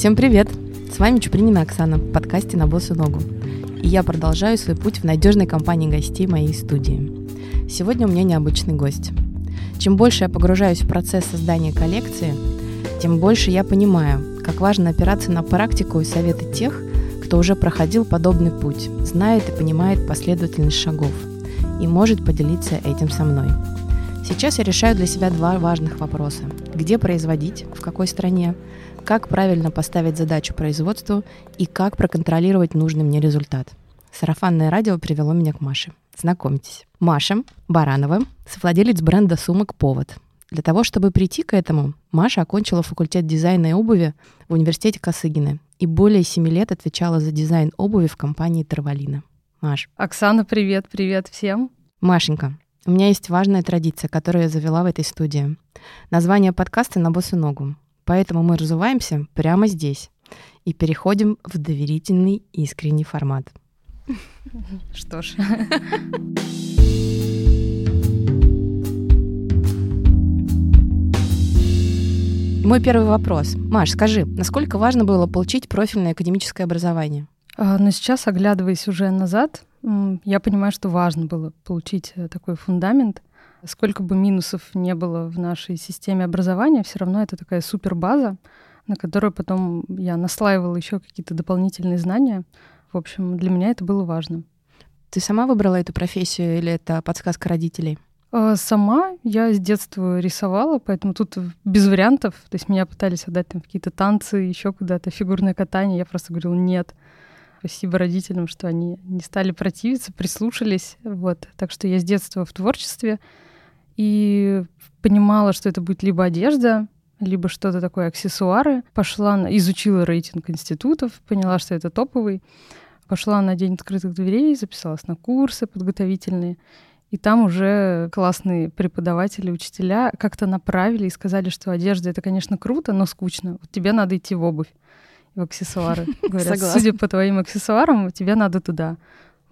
Всем привет! С вами Чупринина Оксана в подкасте «На босу ногу». И я продолжаю свой путь в надежной компании гостей моей студии. Сегодня у меня необычный гость. Чем больше я погружаюсь в процесс создания коллекции, тем больше я понимаю, как важно опираться на практику и советы тех, кто уже проходил подобный путь, знает и понимает последовательность шагов и может поделиться этим со мной. Сейчас я решаю для себя два важных вопроса. Где производить, в какой стране, как правильно поставить задачу производству и как проконтролировать нужный мне результат. Сарафанное радио привело меня к Маше. Знакомьтесь. Маша Баранова, совладелец бренда сумок «Повод». Для того, чтобы прийти к этому, Маша окончила факультет дизайна и обуви в университете Косыгина и более семи лет отвечала за дизайн обуви в компании «Тарвалина». Маш. Оксана, привет, привет всем. Машенька, у меня есть важная традиция, которую я завела в этой студии. Название подкаста «На босу ногу». Поэтому мы разуваемся прямо здесь и переходим в доверительный искренний формат. Что ж. Мой первый вопрос. Маш, скажи, насколько важно было получить профильное академическое образование? А, но сейчас, оглядываясь уже назад, я понимаю, что важно было получить э, такой фундамент. Сколько бы минусов не было в нашей системе образования, все равно это такая супер база, на которую потом я наслаивала еще какие-то дополнительные знания. В общем, для меня это было важно. Ты сама выбрала эту профессию или это подсказка родителей? А, сама я с детства рисовала, поэтому тут без вариантов. То есть меня пытались отдать там какие-то танцы, еще куда-то, фигурное катание. Я просто говорила нет. Спасибо родителям, что они не стали противиться, прислушались. Вот. Так что я с детства в творчестве и понимала, что это будет либо одежда, либо что-то такое, аксессуары. Пошла, изучила рейтинг институтов, поняла, что это топовый. Пошла на День открытых дверей, записалась на курсы подготовительные. И там уже классные преподаватели, учителя как-то направили и сказали, что одежда — это, конечно, круто, но скучно. Вот тебе надо идти в обувь в аксессуары. Говорят, Согласна. судя по твоим аксессуарам, тебе надо туда.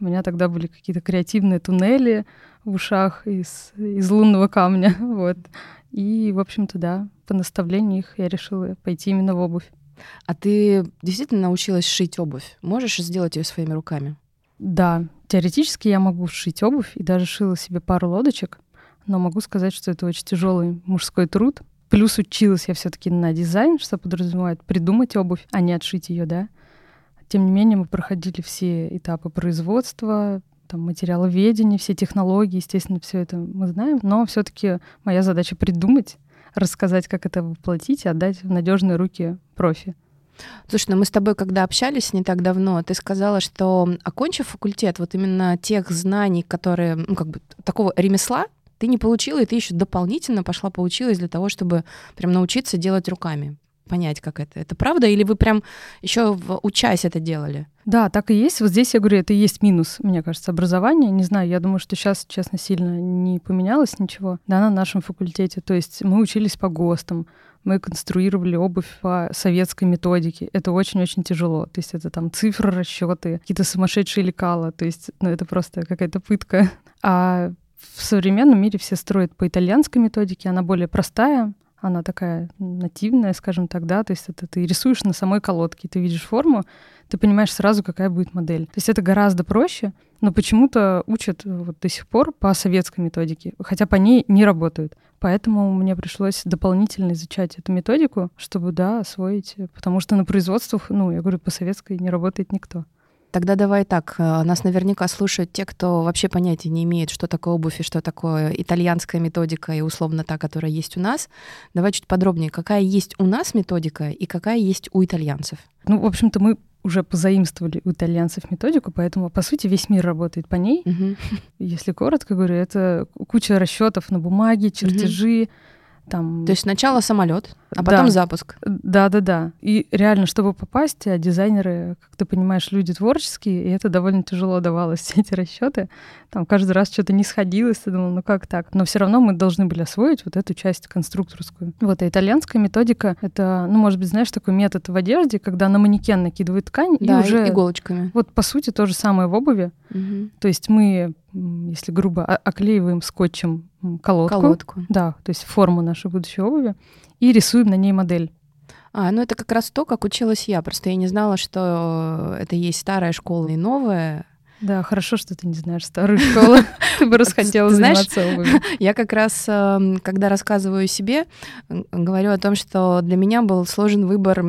У меня тогда были какие-то креативные туннели в ушах из, из лунного камня. Вот. И, в общем-то, да, по наставлению их я решила пойти именно в обувь. А ты действительно научилась шить обувь? Можешь сделать ее своими руками? Да, теоретически я могу шить обувь и даже шила себе пару лодочек, но могу сказать, что это очень тяжелый мужской труд. Плюс училась я все-таки на дизайн, что подразумевает придумать обувь, а не отшить ее, да. Тем не менее, мы проходили все этапы производства, там, материаловедения, все технологии, естественно, все это мы знаем, но все-таки моя задача придумать, рассказать, как это воплотить и отдать в надежные руки профи. Слушай, ну мы с тобой, когда общались не так давно, ты сказала, что окончив факультет, вот именно тех знаний, которые, ну, как бы такого ремесла, ты не получила, и ты еще дополнительно пошла поучилась для того, чтобы прям научиться делать руками понять, как это. Это правда? Или вы прям еще учась это делали? Да, так и есть. Вот здесь я говорю, это и есть минус, мне кажется, образования. Не знаю, я думаю, что сейчас, честно, сильно не поменялось ничего да, на нашем факультете. То есть мы учились по ГОСТам, мы конструировали обувь по советской методике. Это очень-очень тяжело. То есть это там цифры, расчеты, какие-то сумасшедшие лекала. То есть ну, это просто какая-то пытка. А в современном мире все строят по итальянской методике, она более простая, она такая нативная, скажем так, да, то есть это ты рисуешь на самой колодке, ты видишь форму, ты понимаешь сразу, какая будет модель. То есть это гораздо проще, но почему-то учат вот до сих пор по советской методике, хотя по ней не работают. Поэтому мне пришлось дополнительно изучать эту методику, чтобы, да, освоить, потому что на производствах, ну, я говорю, по советской не работает никто. Тогда давай так. Э, нас наверняка слушают те, кто вообще понятия не имеет, что такое обувь и что такое итальянская методика и условно та, которая есть у нас. Давай чуть подробнее. Какая есть у нас методика и какая есть у итальянцев? Ну, в общем-то, мы уже позаимствовали у итальянцев методику, поэтому, по сути, весь мир работает по ней. Угу. Если коротко говорю, это куча расчетов на бумаге, чертежи, угу там... То есть сначала самолет, а потом да. запуск. Да, да, да. И реально, чтобы попасть, а дизайнеры, как ты понимаешь, люди творческие, и это довольно тяжело давалось, все эти расчеты. Там каждый раз что-то не сходилось, ты думал, ну как так? Но все равно мы должны были освоить вот эту часть конструкторскую. Вот, а итальянская методика — это, ну, может быть, знаешь, такой метод в одежде, когда на манекен накидывают ткань да, и уже... иголочками. Вот, по сути, то же самое в обуви. Угу. То есть мы, если грубо, оклеиваем скотчем колодку. Колодку. Да, то есть форму нашей будущей обуви и рисуем на ней модель. А, ну это как раз то, как училась я. Просто я не знала, что это есть старая школа и новая. Да, хорошо, что ты не знаешь старую школу. Ты бы расхотела заниматься обувью. Я как раз, эм, когда рассказываю себе, говорю о том, что для меня был сложен выбор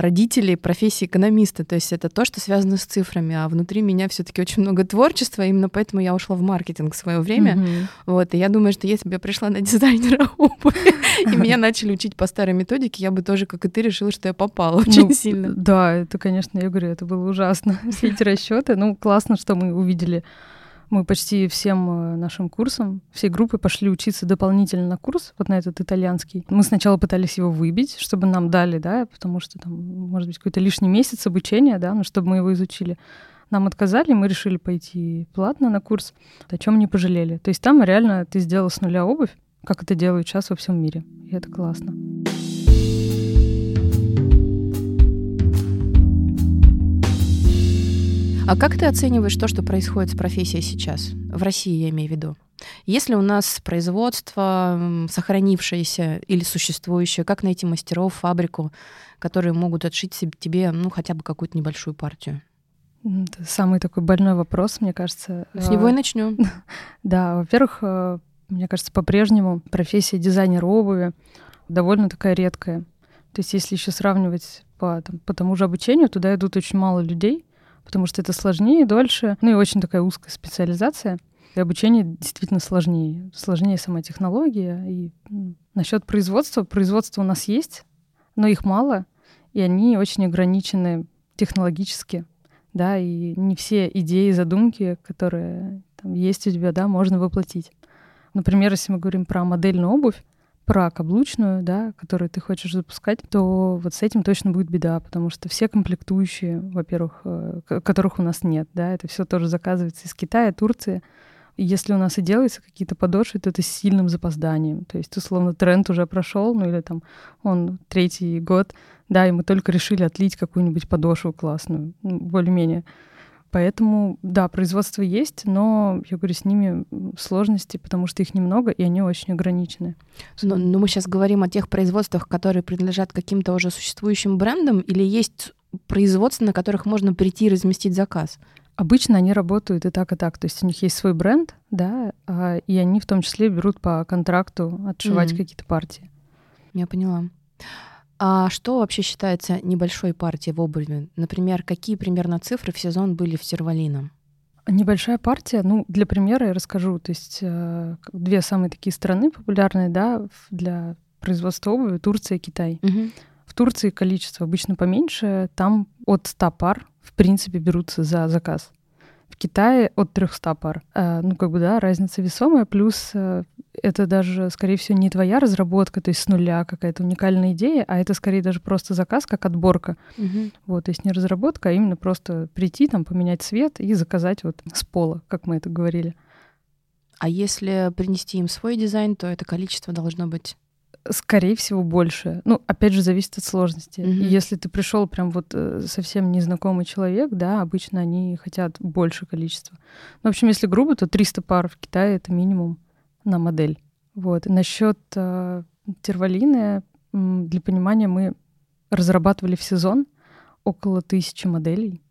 родителей профессии экономиста. То есть это то, что связано с цифрами. А внутри меня все-таки очень много творчества, именно поэтому я ушла в маркетинг в свое время. Mm-hmm. Вот, и я думаю, что если бы я пришла на дизайнера обуви, и меня начали учить по старой методике, я бы тоже, как и ты, решила, что я попала очень ну, сильно. Да, это, конечно, я говорю, это было ужасно. Все эти расчеты. Ну, классно, что мы увидели мы почти всем э, нашим курсом, всей группы пошли учиться дополнительно на курс, вот на этот итальянский. Мы сначала пытались его выбить, чтобы нам дали, да, потому что там, может быть, какой-то лишний месяц обучения, да, но чтобы мы его изучили. Нам отказали, мы решили пойти платно на курс, о чем не пожалели. То есть там реально ты сделал с нуля обувь, как это делают сейчас во всем мире. И это классно. А как ты оцениваешь то, что происходит с профессией сейчас? В России, я имею в виду. Если у нас производство сохранившееся или существующее, как найти мастеров, фабрику, которые могут отшить тебе, ну, хотя бы какую-то небольшую партию? Это самый такой больной вопрос, мне кажется. С него и начнем. Да, во-первых, э, мне кажется, по-прежнему профессия дизайнера обуви довольно такая редкая. То есть если еще сравнивать по, там, по тому же обучению, туда идут очень мало людей, потому что это сложнее, дольше, ну и очень такая узкая специализация. И обучение действительно сложнее. Сложнее сама технология. И ну, насчет производства, производство у нас есть, но их мало, и они очень ограничены технологически. Да, и не все идеи, задумки, которые там, есть у тебя, да, можно воплотить. Например, если мы говорим про модельную обувь, про каблучную, да, которую ты хочешь запускать, то вот с этим точно будет беда, потому что все комплектующие, во-первых, э, которых у нас нет, да, это все тоже заказывается из Китая, Турции. Если у нас и делаются какие-то подошвы, то это с сильным запозданием. То есть, условно, тренд уже прошел, ну или там он третий год, да, и мы только решили отлить какую-нибудь подошву классную, ну, более-менее. Поэтому, да, производство есть, но, я говорю, с ними сложности, потому что их немного, и они очень ограничены. Но, но мы сейчас говорим о тех производствах, которые принадлежат каким-то уже существующим брендам, или есть производства, на которых можно прийти и разместить заказ? Обычно они работают и так, и так. То есть у них есть свой бренд, да, а, и они в том числе берут по контракту отшивать mm-hmm. какие-то партии. Я поняла. А что вообще считается небольшой партией в обуви? Например, какие примерно цифры в сезон были в Сервалино? Небольшая партия, ну, для примера я расскажу. То есть э, две самые такие страны популярные, да, для производства обуви — Турция и Китай. Угу. В Турции количество обычно поменьше, там от 100 пар, в принципе, берутся за заказ. В Китае от 300 пар. Э, ну, как бы, да, разница весомая, плюс э, это даже, скорее всего, не твоя разработка, то есть с нуля какая-то уникальная идея, а это скорее даже просто заказ, как отборка. Угу. Вот, то есть не разработка, а именно просто прийти, там, поменять цвет и заказать вот с пола, как мы это говорили. А если принести им свой дизайн, то это количество должно быть Скорее всего, больше. Ну, опять же, зависит от сложности. Mm-hmm. если ты пришел прям вот э, совсем незнакомый человек, да, обычно они хотят больше количества. Ну, в общем, если грубо, то 300 пар в Китае это минимум на модель. Вот. Насчет э, тервалины, для понимания, мы разрабатывали в сезон около тысячи моделей.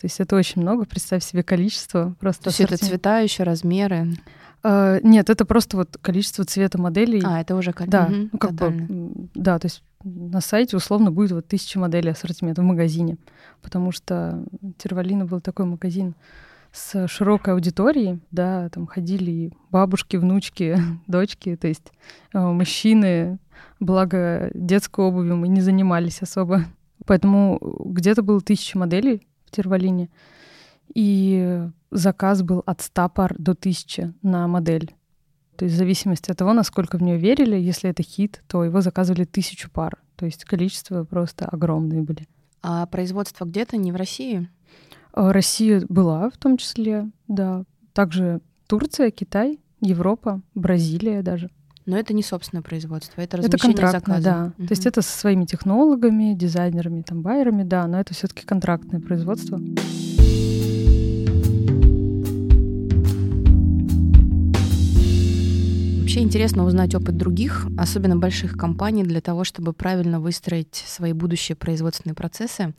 То есть это очень много, представь себе количество. Просто То есть это цвета еще, размеры? Uh, нет, это просто вот количество цвета моделей. А, это уже количество. Да, угу, ну, как бы, да, то есть на сайте условно будет вот тысяча моделей ассортимента в магазине, потому что Тервалина был такой магазин, с широкой аудиторией, да, там ходили бабушки, внучки, дочки, то есть э, мужчины, благо детской обувью мы не занимались особо. Поэтому где-то было тысяча моделей в Тервалине, и заказ был от 100 пар до 1000 на модель. То есть в зависимости от того, насколько в нее верили, если это хит, то его заказывали тысячу пар. То есть количество просто огромные были. А производство где-то не в России? А, Россия была в том числе, да. Также Турция, Китай, Европа, Бразилия даже. Но это не собственное производство, это размещение это заказа. да. Угу. То есть это со своими технологами, дизайнерами, там, байерами, да, но это все таки контрактное производство. Вообще интересно узнать опыт других, особенно больших компаний, для того, чтобы правильно выстроить свои будущие производственные процессы.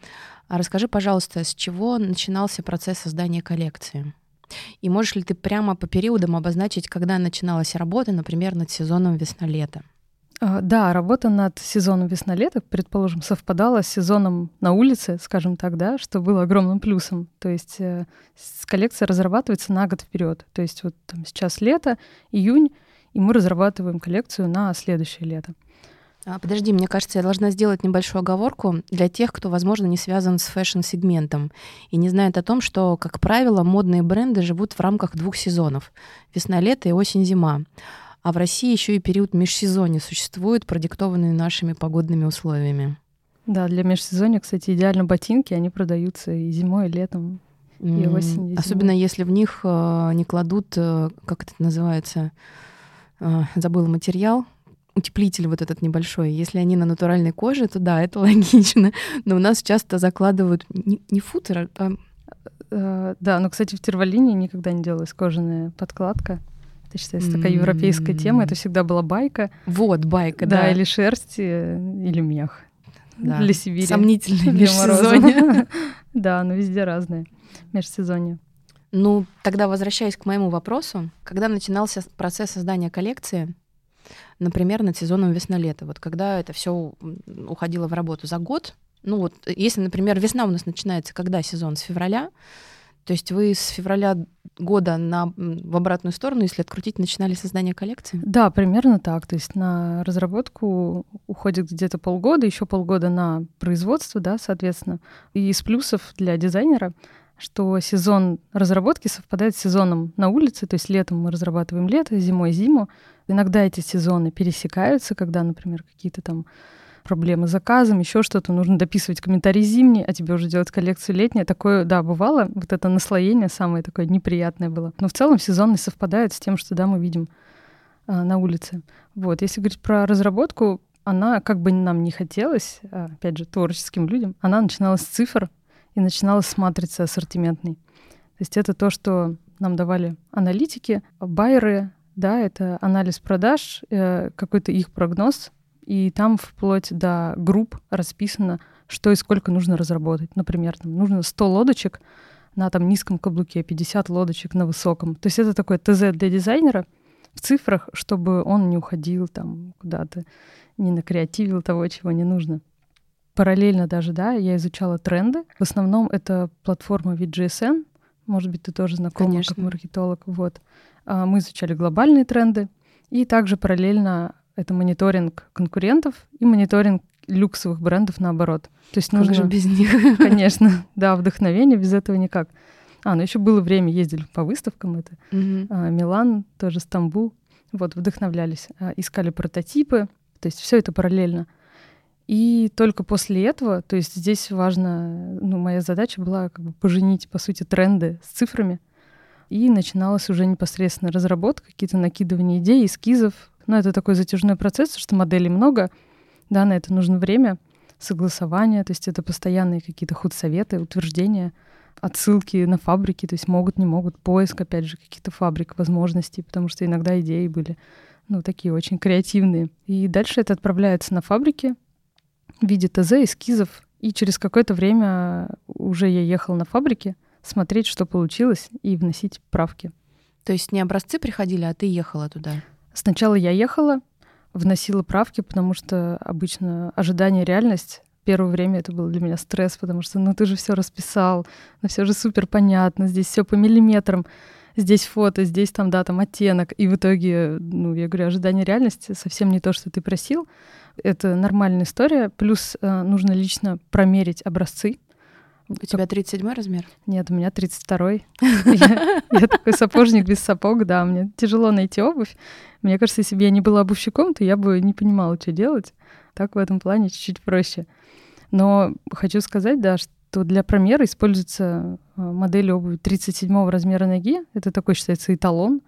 А расскажи, пожалуйста, с чего начинался процесс создания коллекции? И можешь ли ты прямо по периодам обозначить, когда начиналась работа, например, над сезоном весна-лето? А, да, работа над сезоном весна-лето, предположим, совпадала с сезоном на улице, скажем так, да, что было огромным плюсом. То есть э, коллекция разрабатывается на год вперед. То есть вот там сейчас лето, июнь, и мы разрабатываем коллекцию на следующее лето. А, подожди, мне кажется, я должна сделать небольшую оговорку для тех, кто, возможно, не связан с фэшн-сегментом и не знает о том, что, как правило, модные бренды живут в рамках двух сезонов — весна-лето и осень-зима. А в России еще и период межсезонья существует, продиктованный нашими погодными условиями. Да, для межсезонья, кстати, идеально ботинки, они продаются и зимой, и летом, и осенью. И Особенно если в них э, не кладут, э, как это называется, забыла материал, утеплитель вот этот небольшой. Если они на натуральной коже, то да, это логично. Но у нас часто закладывают не, не футер, а... Э, да, но, кстати, в терволине никогда не делалась кожаная подкладка. Это считается такая европейская тема. Это всегда была байка. Вот, байка, да. Да, или шерсть, или мех. Да. Для Сибири. Сомнительное межсезонье. Да, но везде разные межсезонье. Ну, тогда возвращаясь к моему вопросу, когда начинался процесс создания коллекции, например, над сезоном весна-лето, вот когда это все уходило в работу за год, ну вот, если, например, весна у нас начинается когда сезон? С февраля, то есть вы с февраля года на, в обратную сторону, если открутить, начинали создание коллекции? Да, примерно так. То есть на разработку уходит где-то полгода, еще полгода на производство, да, соответственно. И из плюсов для дизайнера, что сезон разработки совпадает с сезоном на улице, то есть летом мы разрабатываем лето, зимой зиму. Иногда эти сезоны пересекаются, когда, например, какие-то там проблемы с заказом, еще что-то, нужно дописывать комментарий зимний, а тебе уже делать коллекцию летнюю. Такое, да, бывало. Вот это наслоение самое такое неприятное было. Но в целом сезон не совпадает с тем, что, да, мы видим а, на улице. Вот, если говорить про разработку, она, как бы нам не хотелось, а, опять же, творческим людям, она начиналась с цифр и начиналась с матрицы ассортиментной. То есть это то, что нам давали аналитики, байеры, да, это анализ продаж, э, какой-то их прогноз, и там вплоть до групп расписано, что и сколько нужно разработать. Например, там нужно 100 лодочек на там низком каблуке, 50 лодочек на высоком. То есть это такое ТЗ для дизайнера в цифрах, чтобы он не уходил там куда-то, не накреативил того, чего не нужно. Параллельно даже, да, я изучала тренды. В основном это платформа VGSN, может быть, ты тоже знакома Конечно. как маркетолог. Вот. А мы изучали глобальные тренды, и также параллельно это мониторинг конкурентов и мониторинг люксовых брендов наоборот. То есть нужно... Как же без них? Конечно, да, вдохновение, без этого никак. А, ну еще было время, ездили по выставкам, это угу. а, Милан, тоже Стамбул, вот, вдохновлялись, а, искали прототипы, то есть все это параллельно. И только после этого, то есть здесь важно, ну, моя задача была как бы поженить, по сути, тренды с цифрами, и начиналась уже непосредственно разработка, какие-то накидывания идей, эскизов, но это такой затяжной процесс, что моделей много, да, на это нужно время, согласование, то есть это постоянные какие-то худсоветы, утверждения, отсылки на фабрики, то есть могут, не могут, поиск, опять же, каких-то фабрик, возможностей, потому что иногда идеи были, ну, такие очень креативные. И дальше это отправляется на фабрики в виде ТЗ, эскизов, и через какое-то время уже я ехала на фабрике смотреть, что получилось, и вносить правки. То есть не образцы приходили, а ты ехала туда? Сначала я ехала, вносила правки, потому что обычно ожидание реальность первое время это был для меня стресс, потому что ну ты же все расписал, ну все же супер понятно, здесь все по миллиметрам, здесь фото, здесь там да там оттенок, и в итоге, ну я говорю, ожидание реальности совсем не то, что ты просил. Это нормальная история. Плюс э, нужно лично промерить образцы, у тебя 37 размер? Нет, у меня 32 Я такой сапожник без сапог, да, мне тяжело найти обувь. Мне кажется, если бы я не была обувщиком, то я бы не понимала, что делать. Так в этом плане чуть-чуть проще. Но хочу сказать, да, что для промера используется а, модель обуви 37 размера ноги. Это такой считается эталон.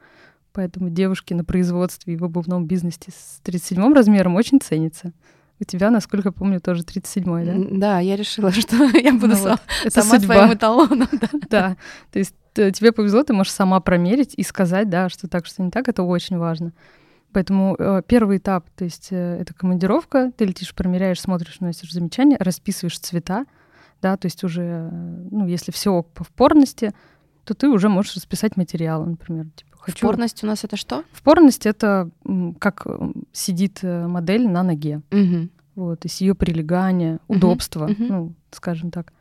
Поэтому девушки на производстве и в обувном бизнесе с 37 размером очень ценятся. У тебя, насколько помню, тоже 37-й, да? Да, я решила, что я буду ну, сам, вот. сама судьба. своим эталоном. Да. да, то есть э, тебе повезло, ты можешь сама промерить и сказать, да, что так, что не так, это очень важно. Поэтому э, первый этап, то есть э, это командировка, ты летишь, промеряешь, смотришь, носишь замечания, расписываешь цвета, да, то есть уже, ну, если все по впорности, то ты уже можешь расписать материалы, например. Типа, хочу... Впорность у нас это что? Впорность — это как сидит э, модель на ноге. Угу. Вот, то есть ее прилегание, удобство, угу. ну, скажем так.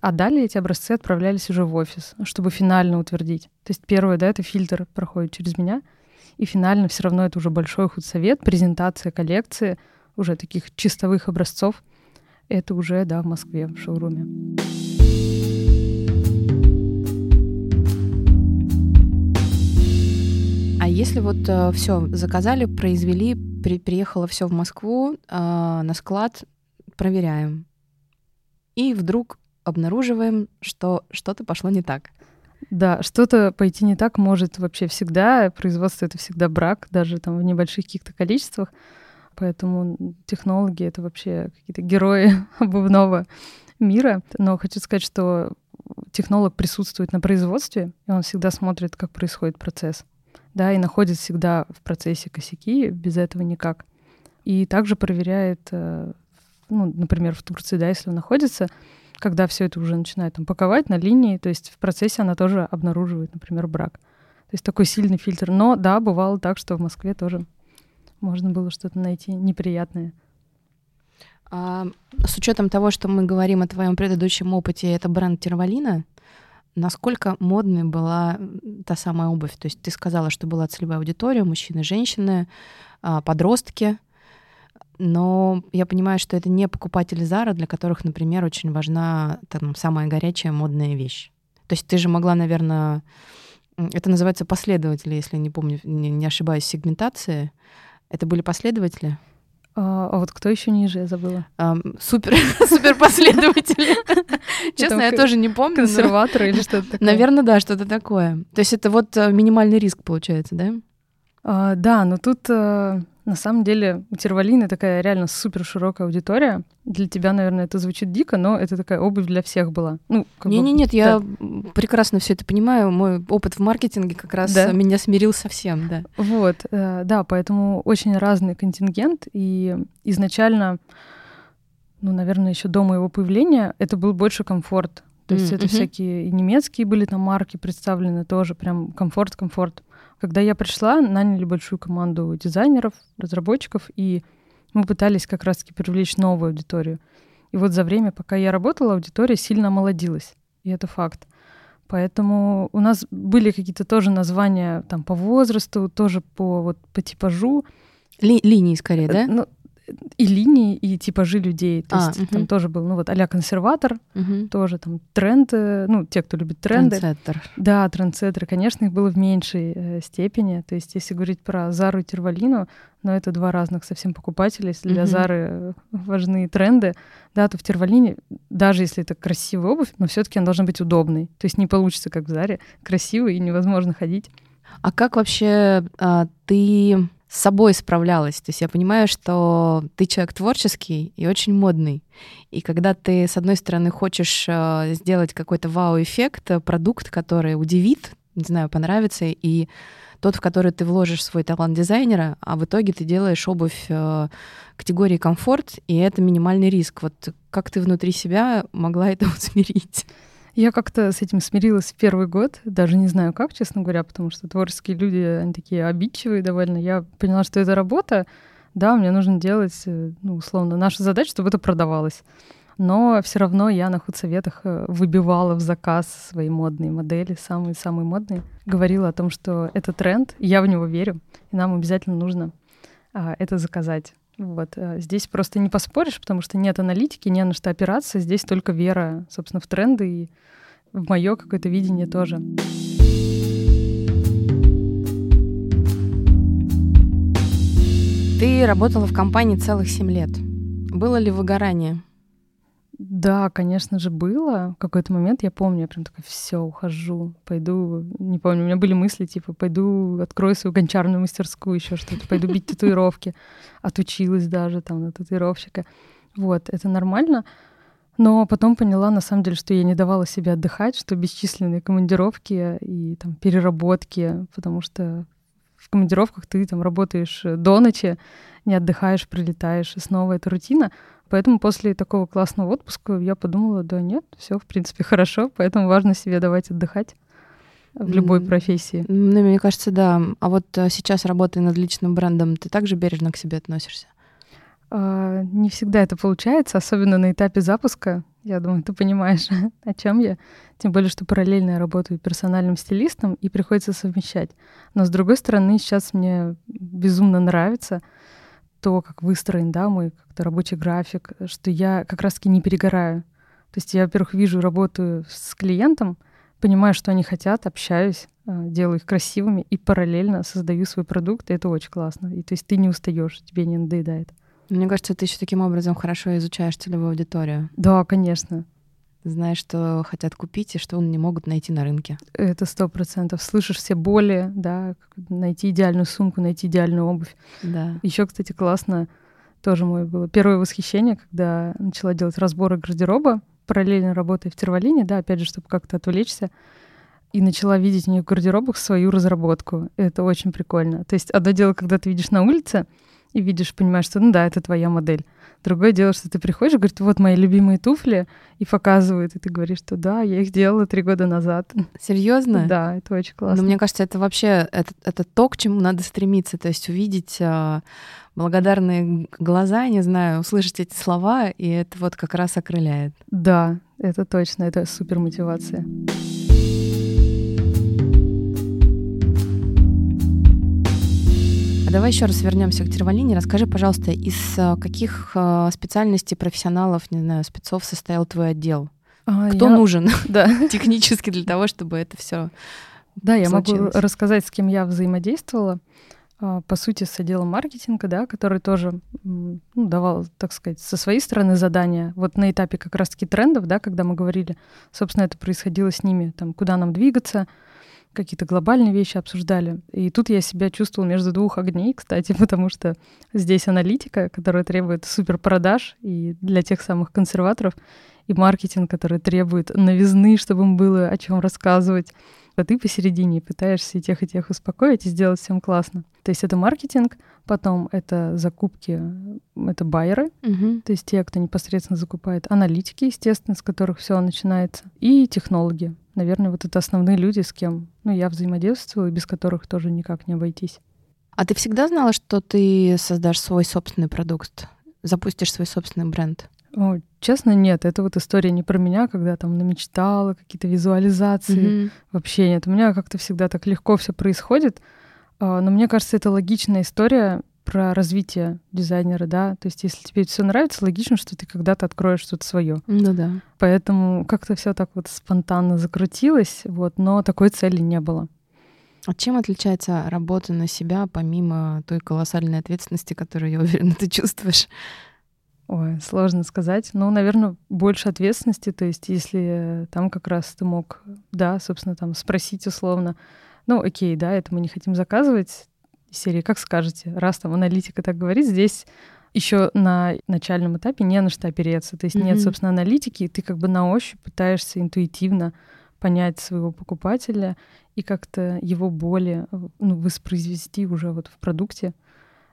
А далее эти образцы отправлялись уже в офис, чтобы финально утвердить. То есть первое, да, это фильтр проходит через меня, и финально все равно это уже большой худсовет, презентация коллекции уже таких чистовых образцов. Это уже, да, в Москве, в шоуруме. А если вот э, все заказали, произвели, при, приехало все в Москву, э, на склад проверяем, и вдруг обнаруживаем, что что-то пошло не так. Да, что-то пойти не так может вообще всегда. Производство — это всегда брак, даже там в небольших каких-то количествах. Поэтому технологи — это вообще какие-то герои обувного мира. Но хочу сказать, что технолог присутствует на производстве, и он всегда смотрит, как происходит процесс. Да, и находит всегда в процессе косяки, без этого никак. И также проверяет, э, ну, например, в Турции, да, если он находится, когда все это уже начинает там, паковать на линии, то есть в процессе она тоже обнаруживает, например, брак. То есть такой сильный фильтр. Но да, бывало так, что в Москве тоже можно было что-то найти неприятное. А, с учетом того, что мы говорим о твоем предыдущем опыте, это бренд Тервалина, насколько модной была та самая обувь? То есть ты сказала, что была целевая аудитория, мужчины, женщины, а, подростки — но я понимаю, что это не покупатели Зара, для которых, например, очень важна там, самая горячая модная вещь. То есть ты же могла, наверное, это называется последователи, если не помню, не, не ошибаюсь, сегментации. Это были последователи? А, а вот кто еще ниже, я забыла? А, супер, супер последователи. Честно, я тоже не помню. Консерваторы или что-то такое? Наверное, да, что-то такое. То есть это вот э, минимальный риск получается, да? А, да, но тут э, на самом деле Тервалины такая реально супер широкая аудитория. Для тебя, наверное, это звучит дико, но это такая обувь для всех была. Ну, не, не, нет, я прекрасно все это понимаю. Мой опыт в маркетинге как раз да? меня смирил совсем, да. Вот, э, да, поэтому очень разный контингент и изначально, ну, наверное, еще до моего появления это был больше комфорт. То есть mm-hmm. это всякие и немецкие были там марки представлены тоже, прям комфорт-комфорт. Когда я пришла, наняли большую команду дизайнеров, разработчиков, и мы пытались как раз-таки привлечь новую аудиторию. И вот за время, пока я работала, аудитория сильно омолодилась. И это факт. Поэтому у нас были какие-то тоже названия там по возрасту, тоже по, вот, по типажу. Ли, линии скорее, да? Ну, и линии, и типажи людей. То а, есть угу. там тоже был, ну вот а консерватор, угу. тоже там тренды, ну, те, кто любит тренды. Трендсеттер. Да, трендсеттеры. Конечно, их было в меньшей э, степени. То есть если говорить про Зару и Тервалину, но это два разных совсем покупателя. Если для Зары э, важны тренды, да, то в Тервалине, даже если это красивая обувь, но все таки она должна быть удобной. То есть не получится, как в Заре, красивой и невозможно ходить. А как вообще а, ты с собой справлялась. То есть я понимаю, что ты человек творческий и очень модный. И когда ты, с одной стороны, хочешь э, сделать какой-то вау-эффект, э, продукт, который удивит, не знаю, понравится, и тот, в который ты вложишь свой талант дизайнера, а в итоге ты делаешь обувь э, категории комфорт, и это минимальный риск. Вот как ты внутри себя могла это усмирить? Я как-то с этим смирилась в первый год, даже не знаю как, честно говоря, потому что творческие люди, они такие обидчивые довольно. Я поняла, что это работа, да, мне нужно делать, э, ну, условно, наша задача, чтобы это продавалось. Но все равно я на худсоветах э, выбивала в заказ свои модные модели, самые-самые модные. Говорила о том, что это тренд, я в него верю, и нам обязательно нужно а, это заказать. Вот. Э, здесь просто не поспоришь, потому что нет аналитики, не на что опираться. Здесь только вера, собственно, в тренды и в мое какое-то видение тоже. Ты работала в компании целых семь лет. Было ли выгорание? Да, конечно же, было. В какой-то момент я помню, я прям такая, все, ухожу, пойду, не помню, у меня были мысли, типа, пойду открою свою гончарную мастерскую, еще что-то, пойду бить татуировки. Отучилась даже там на татуировщика. Вот, это нормально. Но потом поняла, на самом деле, что я не давала себе отдыхать, что бесчисленные командировки и там переработки, потому что в командировках ты там работаешь до ночи, не отдыхаешь, прилетаешь, и снова это рутина. Поэтому после такого классного отпуска я подумала, да нет, все в принципе хорошо, поэтому важно себе давать отдыхать в любой профессии. Ну, мне кажется, да. А вот а, сейчас, работая над личным брендом, ты также бережно к себе относишься? А, не всегда это получается, особенно на этапе запуска. Я думаю, ты понимаешь, о чем я. Тем более, что параллельно я работаю персональным стилистом, и приходится совмещать. Но с другой стороны, сейчас мне безумно нравится то, как выстроен, да, мой как-то рабочий график, что я как раз-таки не перегораю. То есть я, во-первых, вижу, работаю с клиентом, понимаю, что они хотят, общаюсь, а, делаю их красивыми и параллельно создаю свой продукт, и это очень классно. И то есть ты не устаешь, тебе не надоедает. Мне кажется, ты еще таким образом хорошо изучаешь целевую аудиторию. Да, конечно. Знаешь, что хотят купить и что не могут найти на рынке. Это сто процентов. Слышишь все боли, да, найти идеальную сумку, найти идеальную обувь. Да. Еще, кстати, классно тоже мое было первое восхищение, когда начала делать разборы гардероба, параллельно работая в Тервалине, да, опять же, чтобы как-то отвлечься, и начала видеть у них в гардеробах свою разработку. Это очень прикольно. То есть одно дело, когда ты видишь на улице, и видишь, понимаешь, что ну да, это твоя модель. Другое дело, что ты приходишь и говоришь, вот мои любимые туфли, и показывают, и ты говоришь, что да, я их делала три года назад. Серьезно? Да, это очень классно. Но мне кажется, это вообще это, это то, к чему надо стремиться, то есть увидеть э, благодарные глаза, не знаю, услышать эти слова, и это вот как раз окрыляет. Да, это точно, это супер мотивация. Давай еще раз вернемся к Тервалине. Расскажи, пожалуйста, из э, каких э, специальностей профессионалов, не знаю, спецов состоял твой отдел? А, Кто я... нужен да. технически для того, чтобы это все Да, я могу рассказать, с кем я взаимодействовала. А, по сути, с отделом маркетинга, да, который тоже ну, давал, так сказать, со своей стороны задания. Вот на этапе как раз-таки трендов, да, когда мы говорили, собственно, это происходило с ними, там, куда нам двигаться, какие-то глобальные вещи обсуждали. И тут я себя чувствовала между двух огней, кстати, потому что здесь аналитика, которая требует супер продаж и для тех самых консерваторов, и маркетинг, который требует новизны, чтобы им было о чем рассказывать. А ты посередине пытаешься и тех, и тех успокоить и сделать всем классно. То есть это маркетинг, потом это закупки, это байеры, угу. то есть те, кто непосредственно закупает, аналитики, естественно, с которых все начинается, и технологи. Наверное, вот это основные люди, с кем ну, я взаимодействую, и без которых тоже никак не обойтись. А ты всегда знала, что ты создашь свой собственный продукт, запустишь свой собственный бренд? О, честно, нет. Это вот история не про меня, когда там намечтала какие-то визуализации. Mm-hmm. Вообще нет. У меня как-то всегда так легко все происходит. А, но мне кажется, это логичная история про развитие дизайнера, да. То есть, если тебе все нравится, логично, что ты когда-то откроешь что-то свое. Ну да. Поэтому как-то все так вот спонтанно закрутилось, вот, но такой цели не было. А чем отличается работа на себя, помимо той колоссальной ответственности, которую, я уверена, ты чувствуешь? Ой, сложно сказать. Ну, наверное, больше ответственности. То есть, если там как раз ты мог, да, собственно, там спросить условно, ну, окей, да, это мы не хотим заказывать, серии, как скажете, раз там аналитика так говорит, здесь еще на начальном этапе не на что опереться. То есть mm-hmm. нет, собственно, аналитики, и ты как бы на ощупь пытаешься интуитивно понять своего покупателя и как-то его боли ну, воспроизвести уже вот в продукте,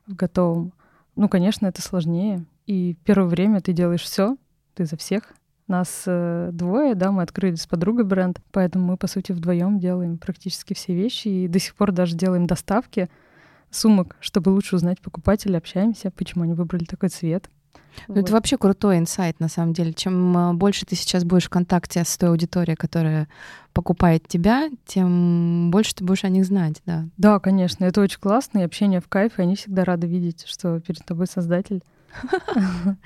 в готовом. Ну, конечно, это сложнее. И первое время ты делаешь все, ты за всех. Нас э, двое, да, мы открыли с подругой бренд, поэтому мы, по сути, вдвоем делаем практически все вещи и до сих пор даже делаем доставки сумок, чтобы лучше узнать покупателя, общаемся, почему они выбрали такой цвет. Ну, вот. Это вообще крутой инсайт, на самом деле. Чем э, больше ты сейчас будешь в контакте с той аудиторией, которая покупает тебя, тем больше ты будешь о них знать, да. Да, конечно, это очень классно, и общение в кайф, и они всегда рады видеть, что перед тобой создатель.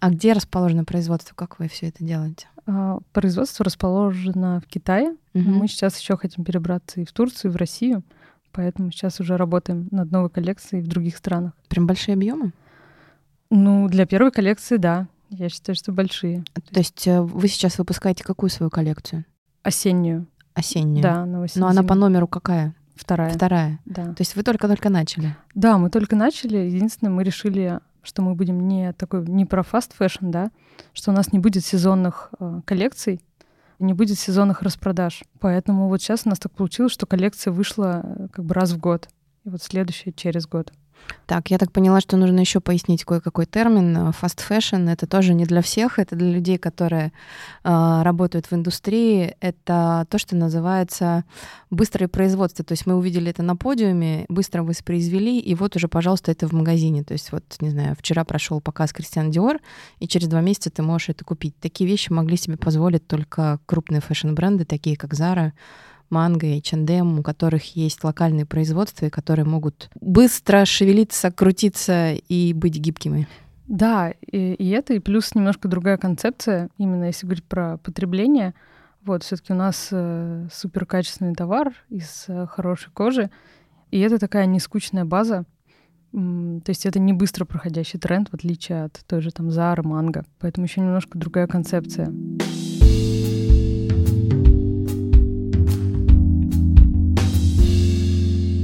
А где расположено производство? Как вы все это делаете? А, производство расположено в Китае. Мы сейчас еще хотим перебраться и в Турцию, и в Россию. Поэтому сейчас уже работаем над новой коллекцией в других странах. Прям большие объемы? Ну, для первой коллекции, да. Я считаю, что большие. То есть э, вы сейчас выпускаете какую свою коллекцию? Осеннюю. Осеннюю? Да, на осень. Но она по номеру какая? Вторая. Вторая. Да. То есть вы только-только начали? Да, мы только начали. Единственное, мы решили, что мы будем не такой, не про fast fashion, да, что у нас не будет сезонных э, коллекций, не будет сезонных распродаж. Поэтому вот сейчас у нас так получилось, что коллекция вышла э, как бы раз в год. и вот следующее через год. Так, я так поняла, что нужно еще пояснить кое-какой термин. Fast fashion — это тоже не для всех, это для людей, которые э, работают в индустрии. Это то, что называется быстрое производство. То есть мы увидели это на подиуме, быстро воспроизвели, и вот уже, пожалуйста, это в магазине. То есть вот, не знаю, вчера прошел показ Кристиан Диор, и через два месяца ты можешь это купить. Такие вещи могли себе позволить только крупные фэшн-бренды, такие как Zara, Манго и H&M, у которых есть локальные производства, которые могут быстро шевелиться, крутиться и быть гибкими. Да, и, и это, и плюс немножко другая концепция, именно если говорить про потребление. Вот, все-таки у нас э, супер качественный товар из э, хорошей кожи, и это такая нескучная база. То есть это не быстро проходящий тренд, в отличие от той же там Zara, Манго. Поэтому еще немножко другая концепция.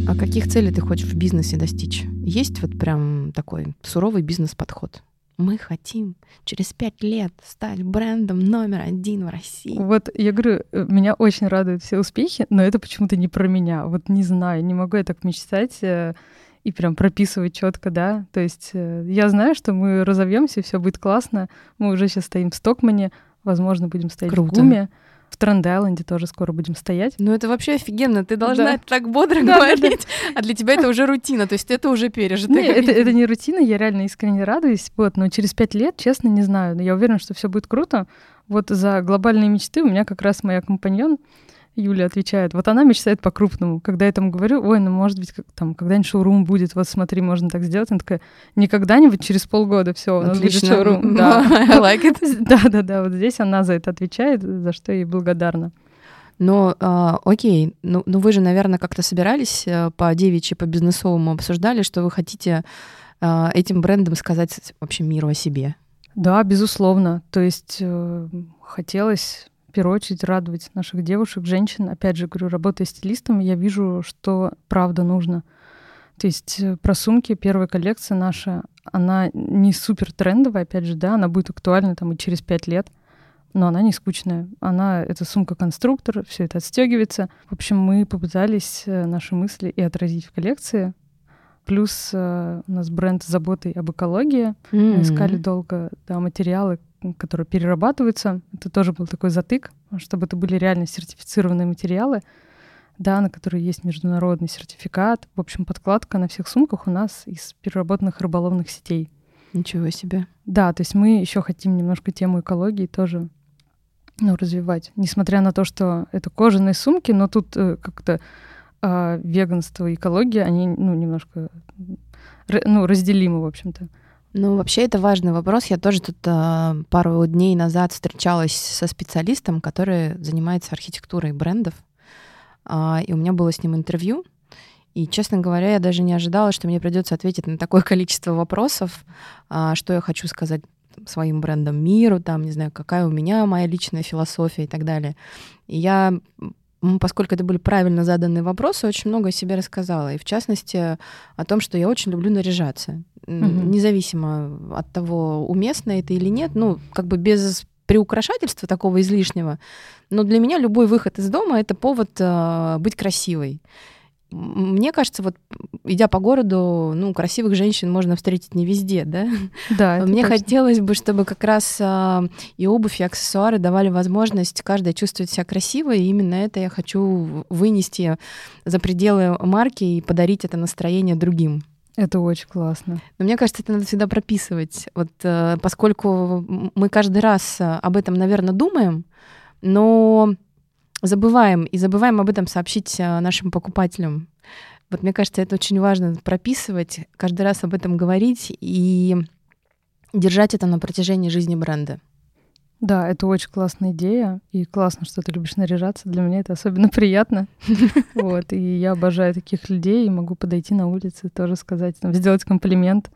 А каких целей ты хочешь в бизнесе достичь? Есть вот прям такой суровый бизнес-подход? Мы хотим через пять лет стать брендом номер один в России. Вот я говорю, э, меня очень радуют все успехи, но это почему-то не про меня. Вот не знаю, не могу я так мечтать э, и прям прописывать четко, да. То есть э, я знаю, что мы разовьемся, все будет классно. Мы уже сейчас стоим в Стокмане, возможно, будем стоять Круто. в Гуме. В Тренд-Айленде тоже скоро будем стоять. Ну это вообще офигенно, ты должна Да. так бодро Да, да, говорить, а для тебя это уже рутина, то есть это уже пережито. Не, это, это не рутина, я реально искренне радуюсь. Вот, но через пять лет, честно, не знаю. Но я уверена, что все будет круто. Вот за глобальные мечты у меня как раз моя компаньон Юля отвечает. Вот она мечтает по-крупному. Когда я там говорю, ой, ну может быть, как, там когда-нибудь шоурум будет, вот смотри, можно так сделать. Она такая, не когда-нибудь, через полгода все, у нас будет Отлично. шоурум. Да. I like it. Да, да, да. Вот здесь она за это отвечает, за что ей благодарна. Но, а, окей, ну, ну вы же, наверное, как-то собирались э, по девичьи, по бизнесовому обсуждали, что вы хотите а, этим брендом сказать вообще миру о себе. Да, безусловно. То есть э, хотелось первую очередь радовать наших девушек, женщин. Опять же, говорю, работая стилистом, я вижу, что правда нужно. То есть э, про сумки первая коллекция наша, она не супер трендовая, опять же, да, она будет актуальна там и через пять лет, но она не скучная. Она, это сумка-конструктор, все это отстегивается. В общем, мы попытались э, наши мысли и отразить в коллекции. Плюс э, у нас бренд с заботой об экологии. Мы искали долго да, материалы, которые перерабатываются. Это тоже был такой затык, чтобы это были реально сертифицированные материалы, да, на которые есть международный сертификат. В общем, подкладка на всех сумках у нас из переработанных рыболовных сетей. Ничего себе. Да, то есть мы еще хотим немножко тему экологии тоже ну, развивать. Несмотря на то, что это кожаные сумки, но тут э, как-то а, веганство и экология, они ну, немножко ну, разделимы, в общем-то. Ну, вообще это важный вопрос. Я тоже тут а, пару дней назад встречалась со специалистом, который занимается архитектурой брендов. А, и у меня было с ним интервью. И, честно говоря, я даже не ожидала, что мне придется ответить на такое количество вопросов, а, что я хочу сказать своим брендам миру, там, не знаю, какая у меня моя личная философия и так далее. И я, поскольку это были правильно заданные вопросы, очень много о себе рассказала. И в частности о том, что я очень люблю наряжаться. Мгм. Независимо от того, уместно это или нет, ну, как бы без приукрашательства такого излишнего. Но для меня любой выход из дома — это повод э, быть красивой. Мне кажется, вот идя по городу, ну, красивых женщин можно встретить не везде, да? Да, Мне точно. хотелось бы, чтобы как раз а, и обувь, и аксессуары давали возможность каждой чувствовать себя красиво, и именно это я хочу вынести за пределы марки и подарить это настроение другим. Это очень классно. Но мне кажется, это надо всегда прописывать. Вот э, поскольку мы каждый раз э, об этом, наверное, думаем, но забываем и забываем об этом сообщить э, нашим покупателям. Вот мне кажется, это очень важно прописывать, каждый раз об этом говорить и держать это на протяжении жизни бренда. Да, это очень классная идея, и классно, что ты любишь наряжаться. Для меня это особенно приятно. Вот, и я обожаю таких людей, и могу подойти на улице, тоже сказать, там, сделать комплимент,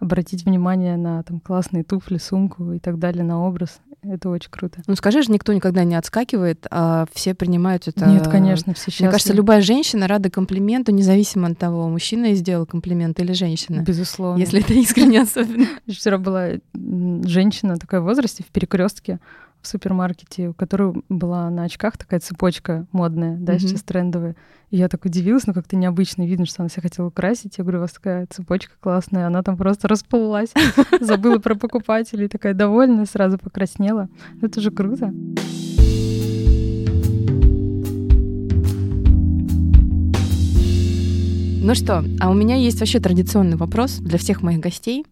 обратить внимание на там классные туфли, сумку и так далее, на образ. Это очень круто. Ну скажи же, никто никогда не отскакивает, а все принимают это. Нет, конечно, все Мне кажется, счастливы. любая женщина рада комплименту, независимо от того, мужчина ей сделал комплимент или женщина. Безусловно. Если это искренне особенно. Вчера была женщина такая в возрасте, в перекрестке, в супермаркете, у которой была на очках такая цепочка модная, да, mm-hmm. сейчас трендовая. И я так удивилась, ну как-то необычно, видно, что она себя хотела украсить. Я говорю, у вас такая цепочка классная, она там просто расплылась, забыла про покупателей, такая довольная, сразу покраснела. Это же круто. Ну что, а у меня есть вообще традиционный вопрос для всех моих гостей.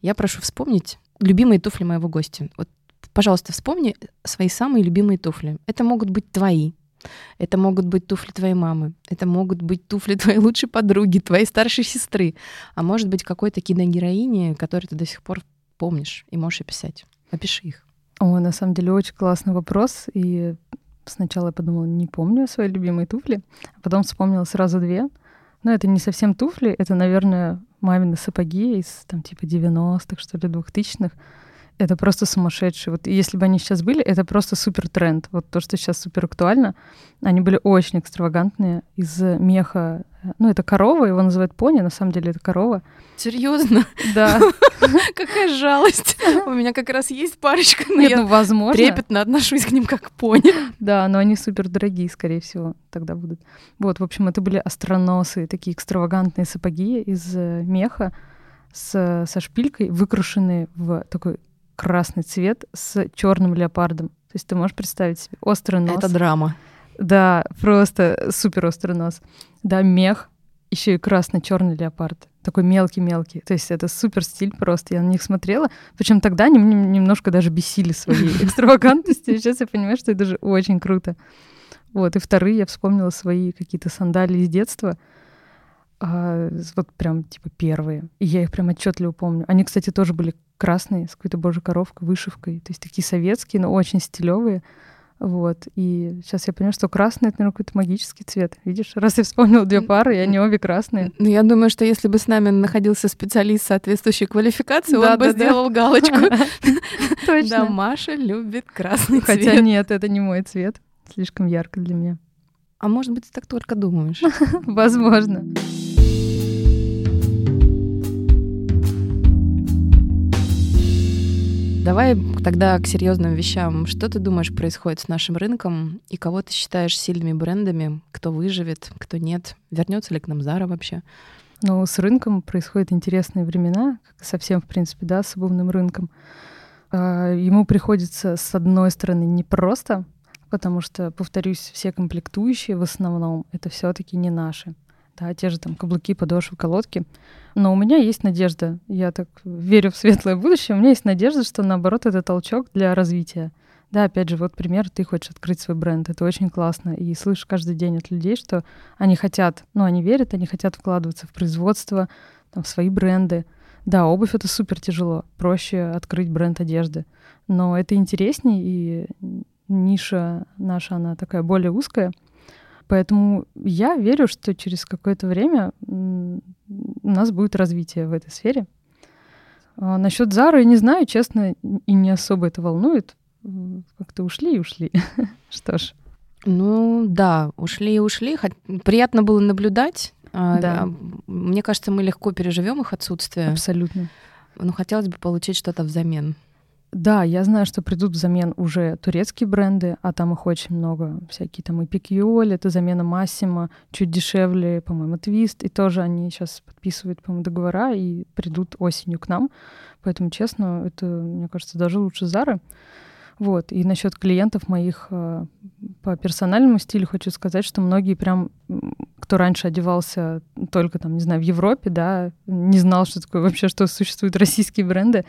Я прошу вспомнить любимые туфли моего гостя. Вот, пожалуйста, вспомни свои самые любимые туфли. Это могут быть твои, это могут быть туфли твоей мамы, это могут быть туфли твоей лучшей подруги, твоей старшей сестры, а может быть какой-то киногероини, которую ты до сих пор помнишь и можешь описать. Опиши их. О, на самом деле очень классный вопрос. И сначала я подумала, не помню свои любимые туфли, а потом вспомнила сразу две. Но это не совсем туфли, это, наверное, мамины сапоги из там типа 90-х, что ли, 2000-х. Это просто сумасшедшие. Вот если бы они сейчас были, это просто супер тренд. Вот то, что сейчас супер актуально. Они были очень экстравагантные из меха. Ну, это корова, его называют пони, на самом деле это корова. Серьезно? Да. Какая жалость. У меня как раз есть парочка, но я ну, возможно. трепетно отношусь к ним как пони. Да, но они супер дорогие, скорее всего, тогда будут. Вот, в общем, это были остроносые, такие экстравагантные сапоги из э, меха с, со шпилькой, выкрашенные в такой красный цвет с черным леопардом. То есть ты можешь представить себе острый нос. Это драма. Да, просто супер острый нос. Да, мех, еще и красно-черный леопард. Такой мелкий-мелкий. То есть это супер стиль просто. Я на них смотрела. Причем тогда они немножко даже бесили своей экстравагантностью. Сейчас я понимаю, что это же очень круто. Вот. И вторые я вспомнила свои какие-то сандалии из детства. А, вот прям типа первые. И я их прям отчетливо помню. Они, кстати, тоже были красные, с какой-то божьей коровкой, вышивкой. То есть такие советские, но очень стилевые. Вот. И сейчас я понимаю, что красный — это, наверное, какой-то магический цвет. Видишь, раз я вспомнила две пары, и они обе красные. Ну, я думаю, что если бы с нами находился специалист соответствующей квалификации, Да, он бы да, да. сделал галочку. Да, Точно. Маша любит красный Хотя цвет. нет, это не мой цвет. Слишком ярко для меня. А может быть, ты так только думаешь. Возможно. Давай тогда к серьезным вещам. Что ты думаешь происходит с нашим рынком и кого ты считаешь сильными брендами? Кто выживет, кто нет? Вернется ли к нам Зара вообще? Но с рынком происходят интересные времена, как совсем, в принципе, да, с обувным рынком. А, Ему приходится, с одной стороны, непросто, потому что, повторюсь, все комплектующие в основном это все-таки не наши. Да, те же там каблуки, подошвы, колодки. Но у меня есть надежда. Я так верю в светлое будущее. У меня есть надежда, что наоборот это толчок для развития. Да, опять же, вот пример, ты хочешь открыть свой бренд, это очень классно. И слышишь каждый день от людей, что они хотят, ну, они верят, они хотят вкладываться в производство, там, в свои бренды. Да, обувь — это супер тяжело. Проще открыть бренд одежды. Но это интереснее, и ниша наша, она такая более узкая. Поэтому я верю, что через какое-то время у нас будет развитие в этой сфере. А насчет Зары я не знаю, честно, и не особо это волнует. Как-то ушли и ушли. Что ж, Ну да, ушли и ушли. Приятно было наблюдать. А, Да. а, Мне кажется, мы легко переживем их отсутствие. абсолютно. Но хотелось бы получить что-то взамен. Да, я знаю, что придут взамен уже турецкие бренды, а там их очень много. Всякие там и Пикьоль, это замена Массима, чуть дешевле, по-моему, Твист. И тоже они сейчас подписывают, по-моему, договора и придут осенью к нам. Поэтому, честно, это, мне кажется, даже лучше Зары. Вот. И насчет клиентов моих э, по персональному стилю хочу сказать, что многие прям, кто раньше одевался только там, не знаю, в Европе, да, не знал, что такое вообще, что существуют российские бренды,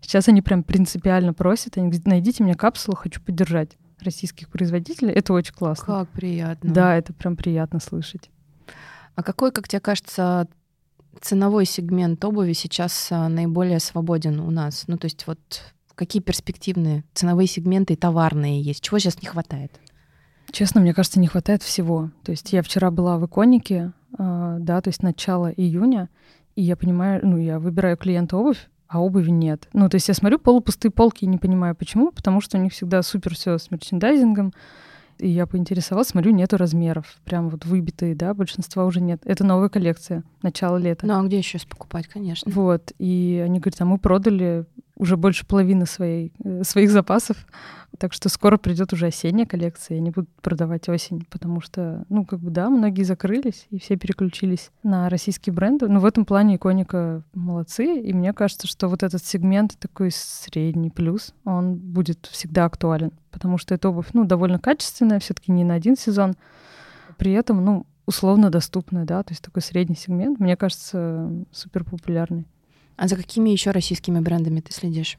Сейчас они прям принципиально просят, они говорят, найдите мне капсулу, хочу поддержать российских производителей. Это очень классно. Как приятно. Да, это прям приятно слышать. А какой, как тебе кажется, ценовой сегмент обуви сейчас а, наиболее свободен у нас? Ну, то есть вот какие перспективные ценовые сегменты и товарные есть? Чего сейчас не хватает? Честно, мне кажется, не хватает всего. То есть я вчера была в иконике, а, да, то есть начало июня, и я понимаю, ну, я выбираю клиента обувь, а обуви нет. Ну, то есть я смотрю полупустые полки и не понимаю, почему, потому что у них всегда супер все с мерчендайзингом, и я поинтересовалась, смотрю, нету размеров, прям вот выбитые, да, большинства уже нет. Это новая коллекция, начало лета. Ну, а где еще покупать, конечно? Вот, и они говорят, а мы продали уже больше половины своей, э, своих запасов. Так что скоро придет уже осенняя коллекция, и они будут продавать осень, потому что, ну, как бы, да, многие закрылись, и все переключились на российские бренды. Но в этом плане иконика молодцы, и мне кажется, что вот этот сегмент такой средний плюс, он будет всегда актуален, потому что эта обувь, ну, довольно качественная, все таки не на один сезон, при этом, ну, условно доступная, да, то есть такой средний сегмент, мне кажется, супер популярный. А за какими еще российскими брендами ты следишь?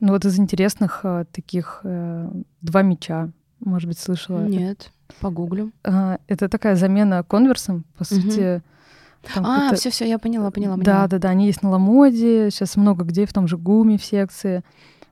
Ну вот из интересных э, таких э, два меча, может быть, слышала. Нет, погуглю. Э, это такая замена конверсом, по сути. Там а, все, все, я поняла, поняла, поняла. Да, да, да, они есть на Ламоде, сейчас много где, в том же Гуме в секции,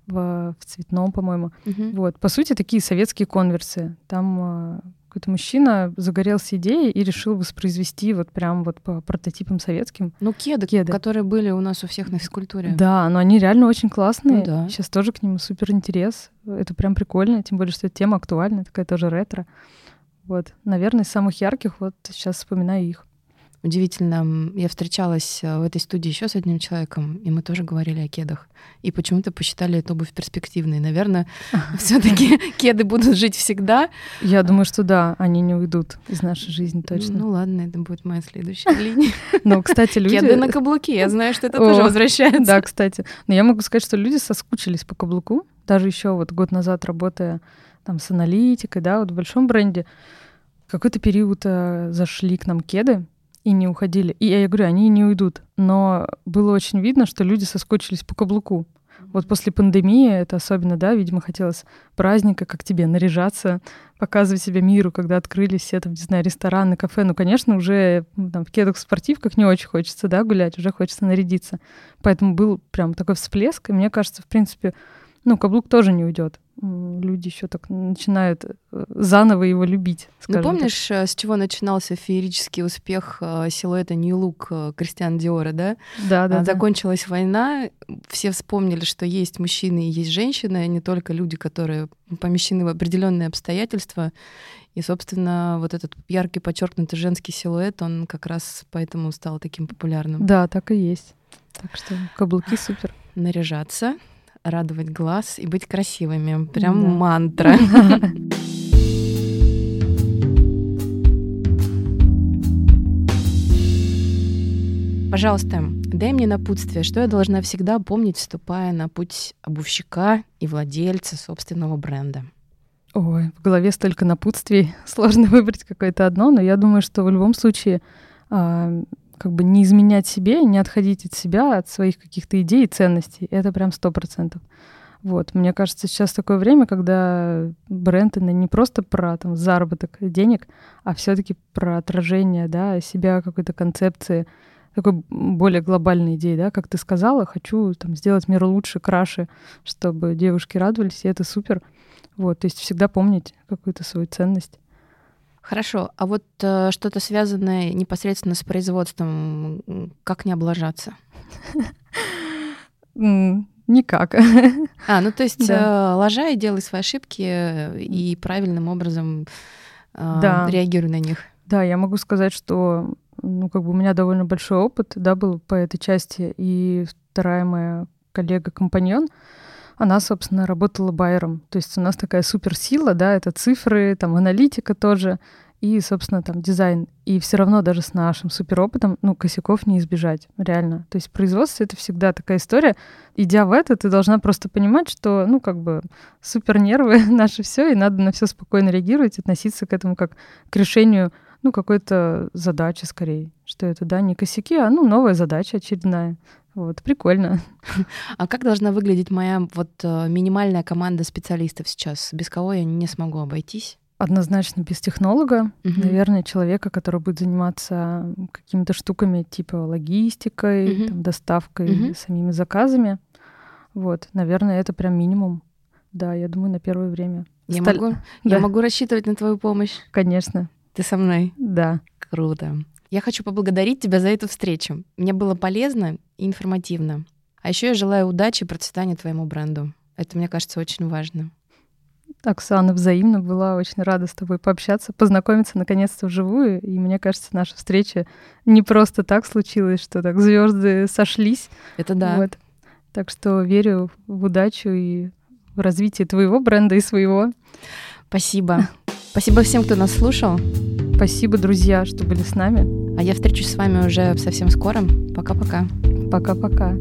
в, в цветном, по-моему. Угу. Вот, по сути, такие советские конверсы. Там э, какой-то мужчина загорелся идеей и решил воспроизвести вот прям вот по прототипам советским. Ну, кеды, кеды. которые были у нас у всех на физкультуре. Да, но они реально очень классные. Ну, да. Сейчас тоже к ним супер интерес. Это прям прикольно, тем более, что эта тема актуальна, такая тоже ретро. Вот, наверное, из самых ярких вот сейчас вспоминаю их. Удивительно, я встречалась э, в этой студии еще с одним человеком, и мы тоже говорили о кедах. И почему-то посчитали эту обувь перспективной. Наверное, все-таки кеды будут жить всегда. Я думаю, что да, они не уйдут из нашей жизни точно. Ну ладно, это будет моя следующая линия. Но, кстати, люди... Кеды на каблуке, я знаю, что это тоже возвращается. Да, кстати. Но я могу сказать, что люди соскучились по каблуку. Даже еще вот год назад работая там с аналитикой, да, вот в большом бренде, какой-то период э, зашли к нам кеды, и не уходили. И я говорю, они не уйдут. Но было очень видно, что люди соскучились по каблуку. Вот после пандемии это особенно, да, видимо, хотелось праздника, как тебе, наряжаться, показывать себя миру, когда открылись все там, не знаю, рестораны, кафе. Ну, конечно, уже ну, там, в кедах, спортивках не очень хочется, да, гулять, уже хочется нарядиться. Поэтому был прям такой всплеск, и мне кажется, в принципе, ну, каблук тоже не уйдет люди еще так начинают э, заново его любить. Ну, помнишь, так. Э, с чего начинался феерический успех э, силуэта New Look Кристиан Диора, да? Да, да. Закончилась да. война, все вспомнили, что есть мужчины и есть женщины, а не только люди, которые помещены в определенные обстоятельства. И, собственно, вот этот яркий подчеркнутый женский силуэт, он как раз поэтому стал таким популярным. Да, так и есть. Так что каблуки супер. Наряжаться, радовать глаз и быть красивыми. Прям да. мантра. Пожалуйста, дай мне напутствие, что я должна всегда помнить, вступая на путь обувщика и владельца собственного бренда. Ой, в голове столько напутствий, сложно выбрать какое-то одно, но я думаю, что в любом случае а, как бы не изменять себе, не отходить от себя, от своих каких-то идей и ценностей. Это прям сто процентов. Вот, мне кажется, сейчас такое время, когда бренд не просто про там, заработок денег, а все-таки про отражение да, себя какой-то концепции, такой более глобальной идеи, да, как ты сказала, хочу там сделать мир лучше, краше, чтобы девушки радовались, и это супер. Вот, то есть всегда помнить какую-то свою ценность. Хорошо, а вот э, что-то связанное непосредственно с производством, как не облажаться? Никак. А, ну то есть да. э, ложа и делай свои ошибки э, и правильным образом э, да. реагируй на них. Да, я могу сказать, что ну, как бы у меня довольно большой опыт, да, был по этой части, и вторая моя коллега-компаньон, она, собственно, работала байером. То есть у нас такая суперсила, да, это цифры, там аналитика тоже, и, собственно, там дизайн. И все равно даже с нашим суперопытом, ну, косяков не избежать, реально. То есть производство — это всегда такая история. Идя в это, ты должна просто понимать, что, ну, как бы супер нервы наше все, и надо на все спокойно реагировать, относиться к этому как к решению ну, какой-то задачи скорее. Что это, да, не косяки, а, ну, новая задача очередная. Вот, прикольно. А как должна выглядеть моя вот э, минимальная команда специалистов сейчас? Без кого я не смогу обойтись? Однозначно без технолога. Угу. Наверное, человека, который будет заниматься какими-то штуками типа логистикой, угу. там, доставкой, угу. самими заказами. Вот, наверное, это прям минимум. Да, я думаю, на первое время. Я, Сталь... могу, да. я могу рассчитывать на твою помощь? Конечно. Ты со мной? Да. Круто. Я хочу поблагодарить тебя за эту встречу. Мне было полезно и информативно. А еще я желаю удачи и процветания твоему бренду. Это, мне кажется, очень важно. Оксана, взаимно была очень рада с тобой пообщаться, познакомиться наконец-то вживую. И мне кажется, наша встреча не просто так случилась, что так звезды сошлись. Это да. Вот. Так что верю в удачу и в развитие твоего бренда и своего. Спасибо. Спасибо всем, кто нас слушал. Спасибо, друзья, что были с нами. А я встречусь с вами уже совсем скоро. Пока-пока. Пока-пока.